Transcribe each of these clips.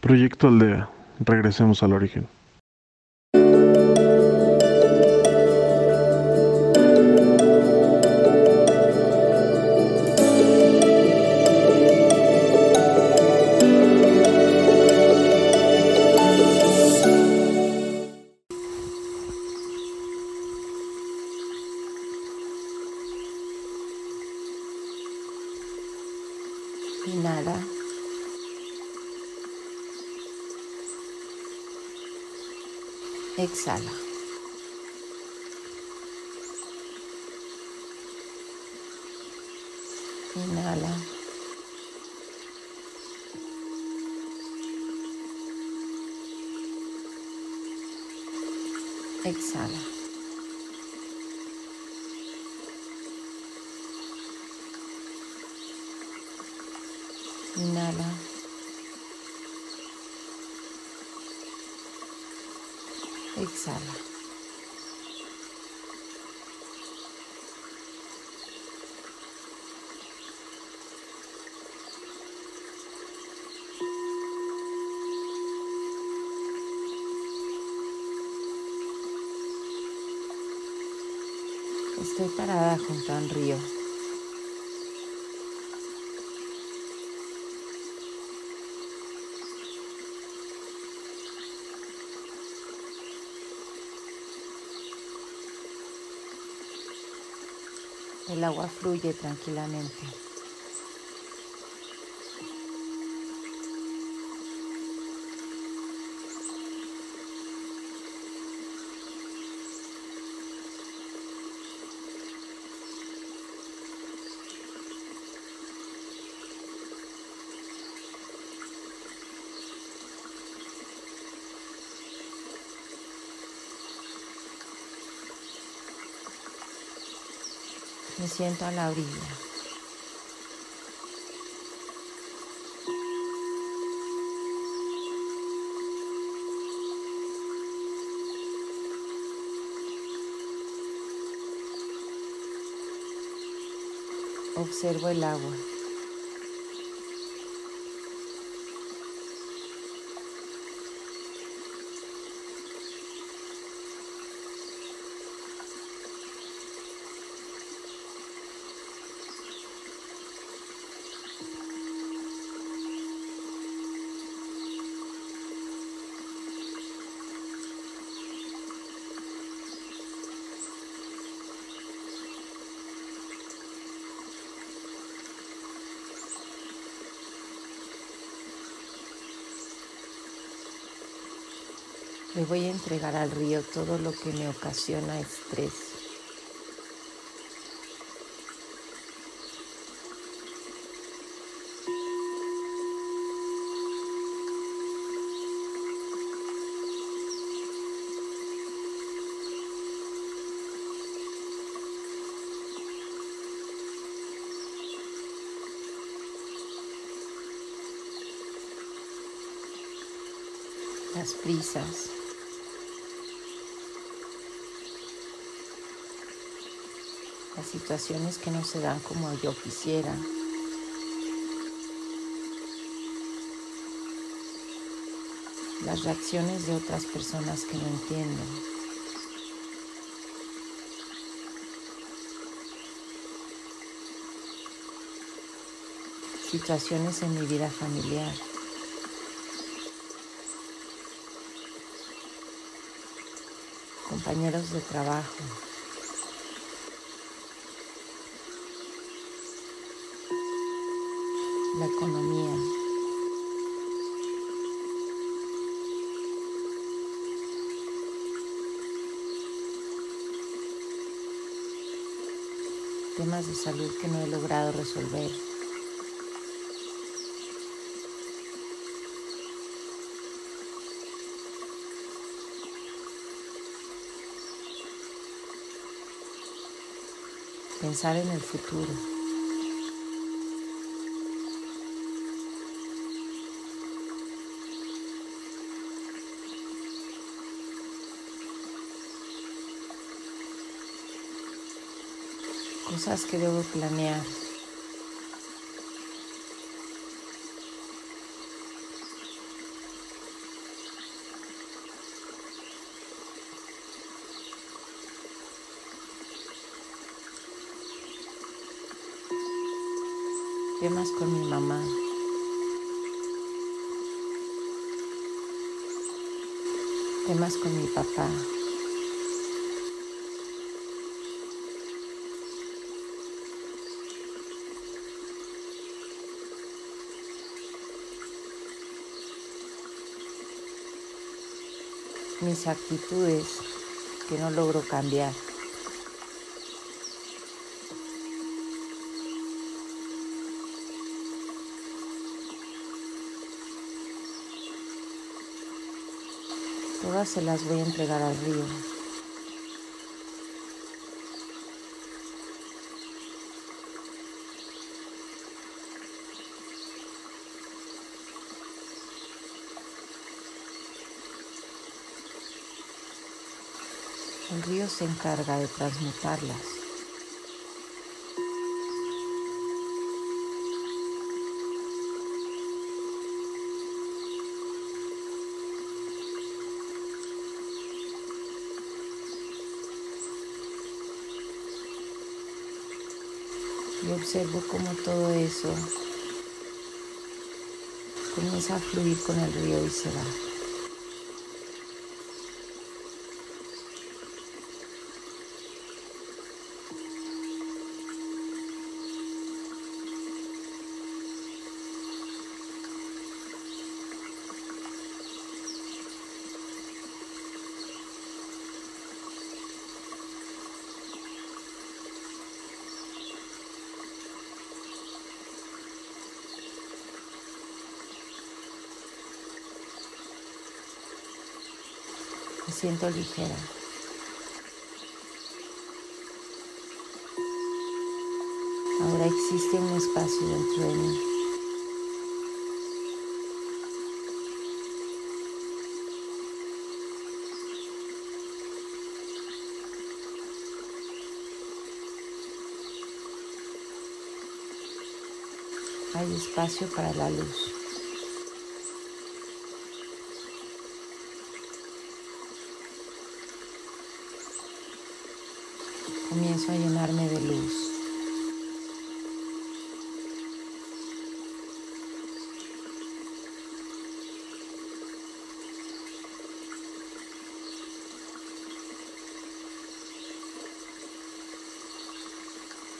Proyecto Aldea. Regresemos al origen. Inhala. Exhala. Inhala. Exhala. Estoy parada junto a un río. El agua fluye tranquilamente. Me siento a la orilla. Observo el agua. Le voy a entregar al río todo lo que me ocasiona estrés. Las prisas. Las situaciones que no se dan como yo quisiera. Las reacciones de otras personas que no entiendo. Situaciones en mi vida familiar. Compañeros de trabajo. La economía. Temas de salud que no he logrado resolver. Pensar en el futuro. cosas que debo planear. Temas con mi mamá. Temas con mi papá. Mis actitudes que no logro cambiar. Todas se las voy a entregar al río. El río se encarga de transmutarlas. Y observo cómo todo eso comienza a fluir con el río y se va. Siento ligera. Ahora existe un espacio dentro de mí. Hay espacio para la luz. Comienzo a llenarme de luz.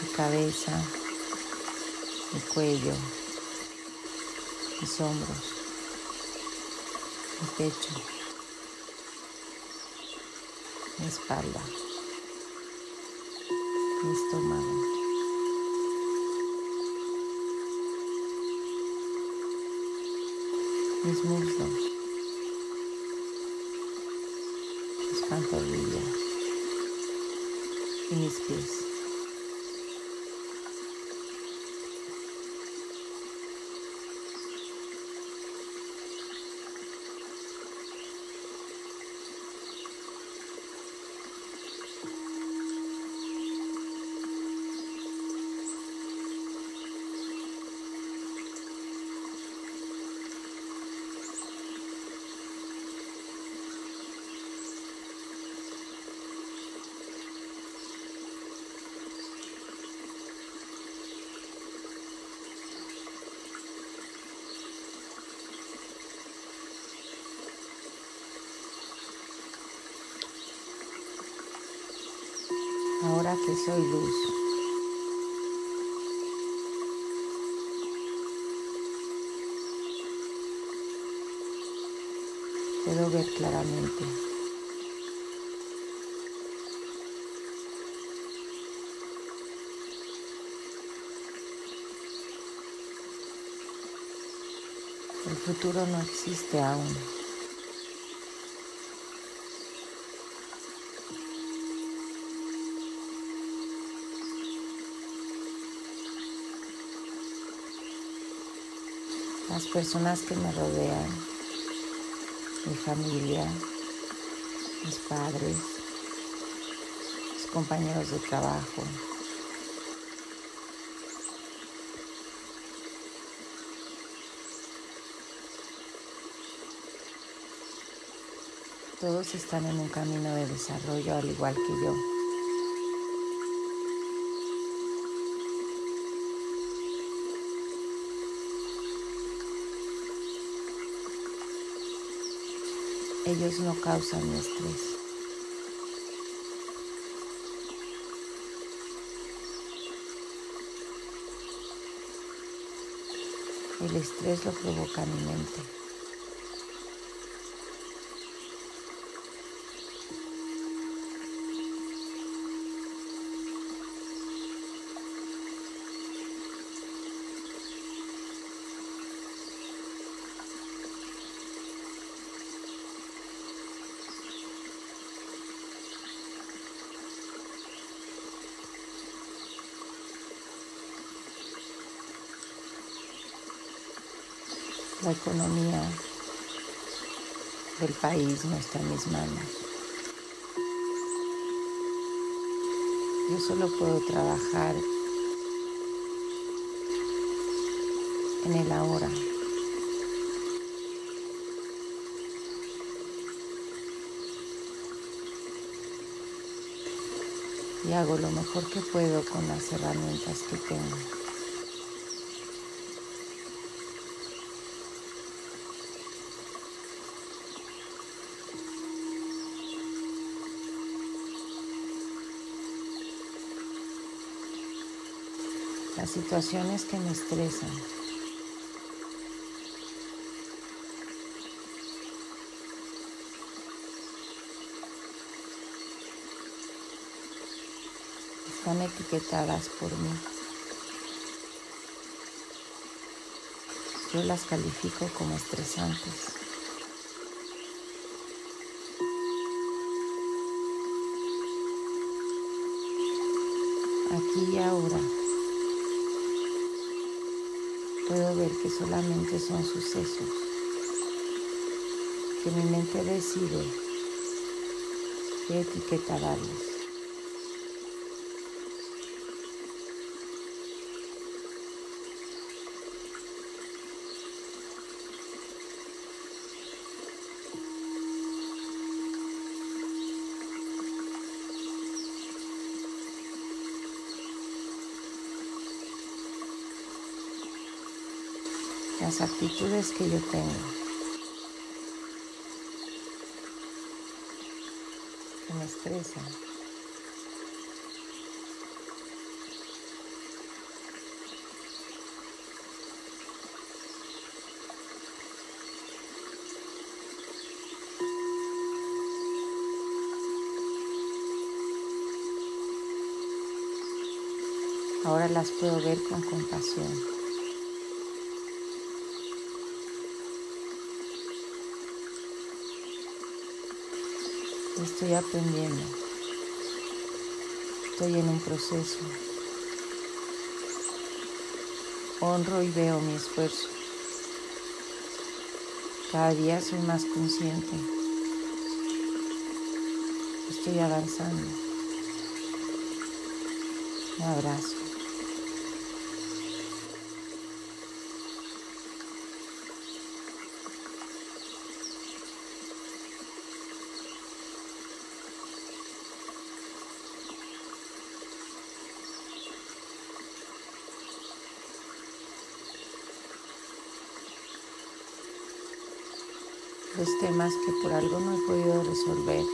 Mi cabeza, mi cuello, mis hombros, mi pecho, mi espalda estómago. Mis muslos, mis pantorrillas y mis pies. Que soy luz. Puedo ver claramente. El futuro no existe aún. Las personas que me rodean, mi familia, mis padres, mis compañeros de trabajo. Todos están en un camino de desarrollo al igual que yo. Ellos no causan estrés. El estrés lo provoca mi mente. La economía del país no está en mis manos. Yo solo puedo trabajar en el ahora. Y hago lo mejor que puedo con las herramientas que tengo. Situaciones que me estresan. Están etiquetadas por mí. Yo las califico como estresantes. Aquí y ahora puedo ver que solamente son sucesos, que mi mente decide qué etiqueta. Las actitudes que yo tengo, que me estresan. Ahora las puedo ver con compasión. Estoy aprendiendo. Estoy en un proceso. Honro y veo mi esfuerzo. Cada día soy más consciente. Estoy avanzando. Me abrazo. Los temas que por algo no he podido resolver,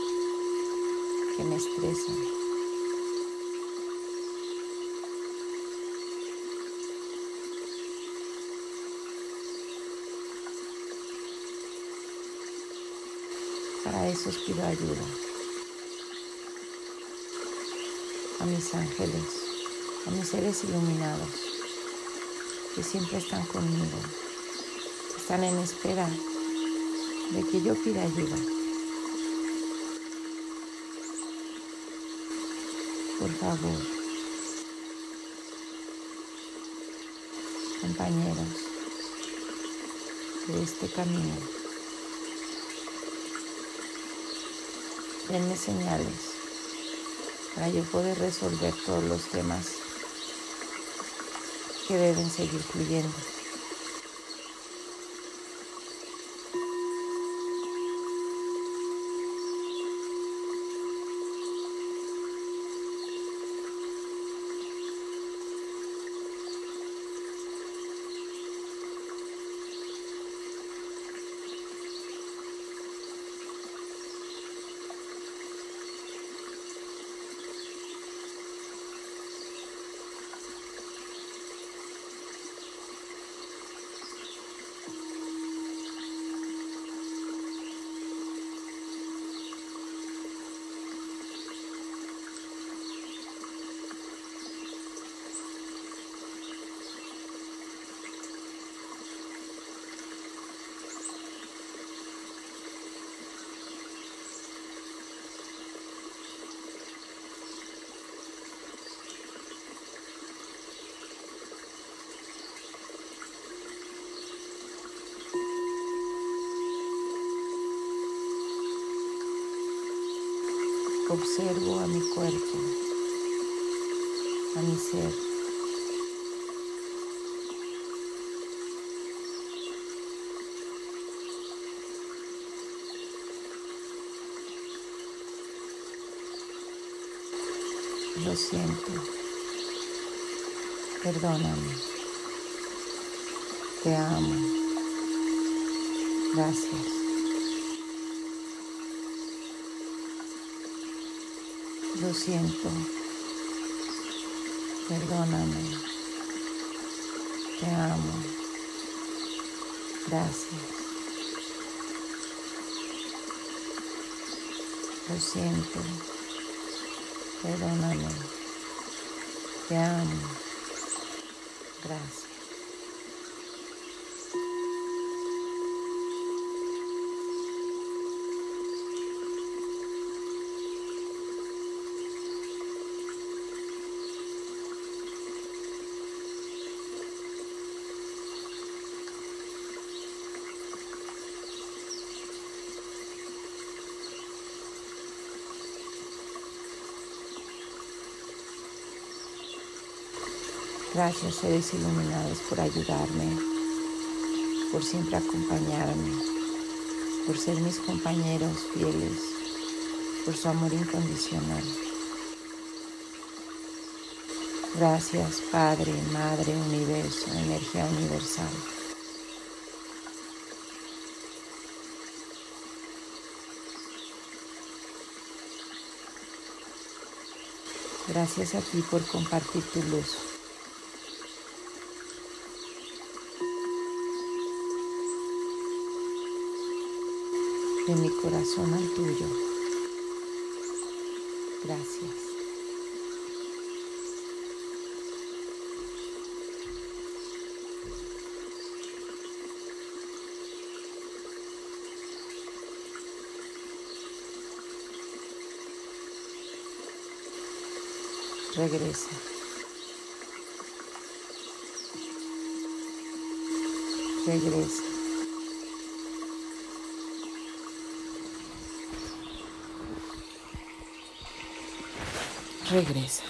que me estresan. Para eso os pido ayuda a mis ángeles, a mis seres iluminados, que siempre están conmigo, están en espera de que yo pida ayuda. Por favor, compañeros de este camino, denme señales para yo poder resolver todos los temas que deben seguir fluyendo. Observo a mi cuerpo, a mi ser. Lo siento. Perdóname. Te amo. Gracias. Lo siento. Perdóname. Te amo. Gracias. Lo siento. Perdóname. Te amo. Gracias. Gracias, seres iluminados, por ayudarme, por siempre acompañarme, por ser mis compañeros fieles, por su amor incondicional. Gracias, Padre, Madre, Universo, Energía Universal. Gracias a ti por compartir tu luz. De mi corazón al tuyo. Gracias. Regresa. Regresa. Regresa.